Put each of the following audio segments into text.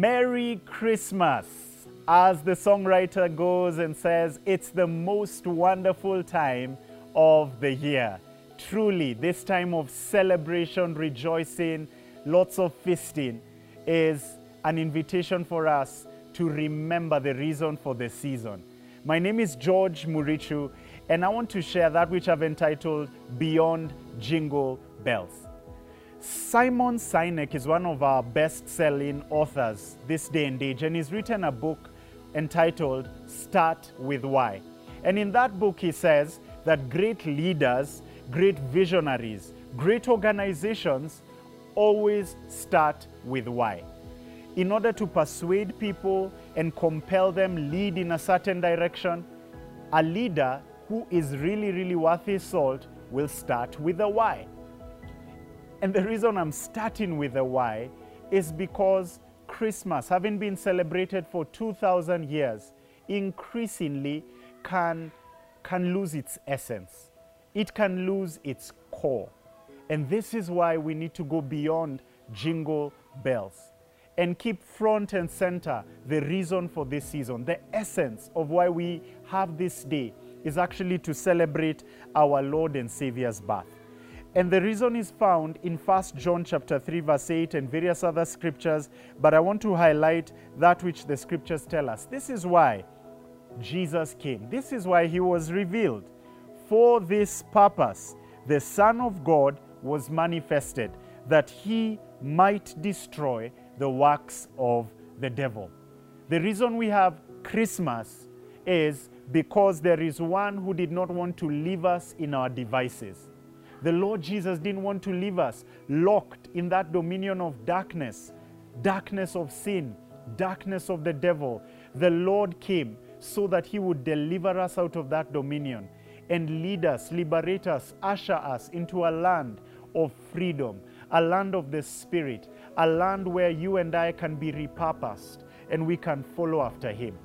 Merry Christmas. As the songwriter goes and says, it's the most wonderful time of the year. Truly, this time of celebration, rejoicing, lots of feasting is an invitation for us to remember the reason for the season. My name is George Murichu, and I want to share that which I've entitled Beyond Jingle Bells. Simon Sinek is one of our best selling authors this day and age, and he's written a book entitled Start with Why. And in that book, he says that great leaders, great visionaries, great organizations always start with why. In order to persuade people and compel them lead in a certain direction, a leader who is really, really worth his salt will start with a why. And the reason I'm starting with the why is because Christmas, having been celebrated for 2,000 years, increasingly can, can lose its essence. It can lose its core. And this is why we need to go beyond jingle bells and keep front and center the reason for this season. The essence of why we have this day is actually to celebrate our Lord and Savior's birth. And the reason is found in 1 John chapter 3 verse 8 and various other scriptures, but I want to highlight that which the scriptures tell us. This is why Jesus came. This is why he was revealed. For this purpose, the Son of God was manifested that he might destroy the works of the devil. The reason we have Christmas is because there is one who did not want to leave us in our devices. The Lord Jesus didn't want to leave us locked in that dominion of darkness, darkness of sin, darkness of the devil. The Lord came so that He would deliver us out of that dominion and lead us, liberate us, usher us into a land of freedom, a land of the Spirit, a land where you and I can be repurposed and we can follow after Him.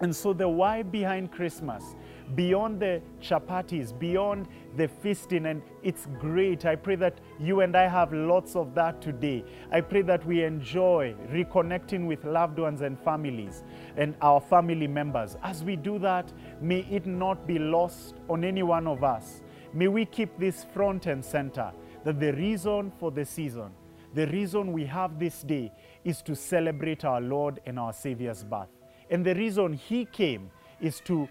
And so, the why behind Christmas beyond the chapatis, beyond the feasting, and it's great. I pray that you and I have lots of that today. I pray that we enjoy reconnecting with loved ones and families and our family members. As we do that, may it not be lost on any one of us. May we keep this front and center that the reason for the season, the reason we have this day is to celebrate our Lord and our Savior's birth. And the reason He came is to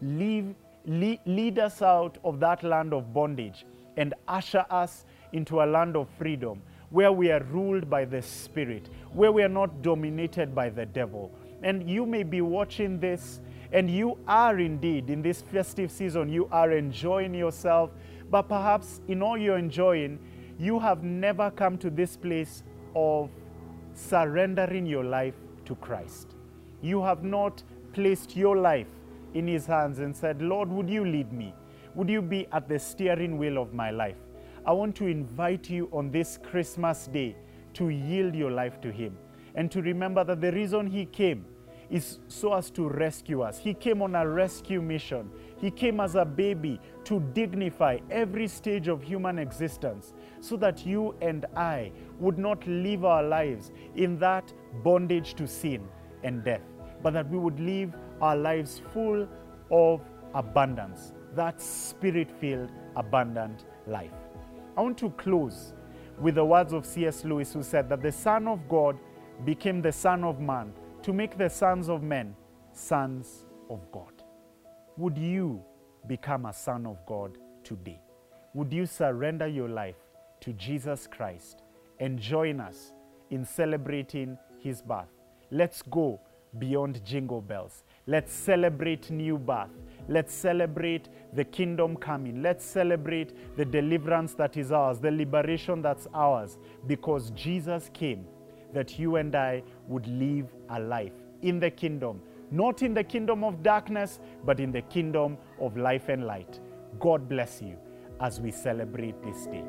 leave, lead, lead us out of that land of bondage and usher us into a land of freedom where we are ruled by the Spirit, where we are not dominated by the devil. And you may be watching this, and you are indeed in this festive season, you are enjoying yourself, but perhaps in all you're enjoying, you have never come to this place of surrendering your life to Christ. You have not placed your life in his hands and said, Lord, would you lead me? Would you be at the steering wheel of my life? I want to invite you on this Christmas day to yield your life to him and to remember that the reason he came is so as to rescue us. He came on a rescue mission. He came as a baby to dignify every stage of human existence so that you and I would not live our lives in that bondage to sin and death, but that we would live our lives full of abundance, that spirit filled, abundant life. I want to close with the words of C.S. Lewis, who said that the Son of God became the Son of Man to make the sons of men sons of God. Would you become a son of God today? Would you surrender your life to Jesus Christ and join us in celebrating his birth? Let's go beyond jingle bells. Let's celebrate new birth. Let's celebrate the kingdom coming. Let's celebrate the deliverance that is ours, the liberation that's ours, because Jesus came that you and I would live a life in the kingdom, not in the kingdom of darkness, but in the kingdom of life and light. God bless you as we celebrate this day.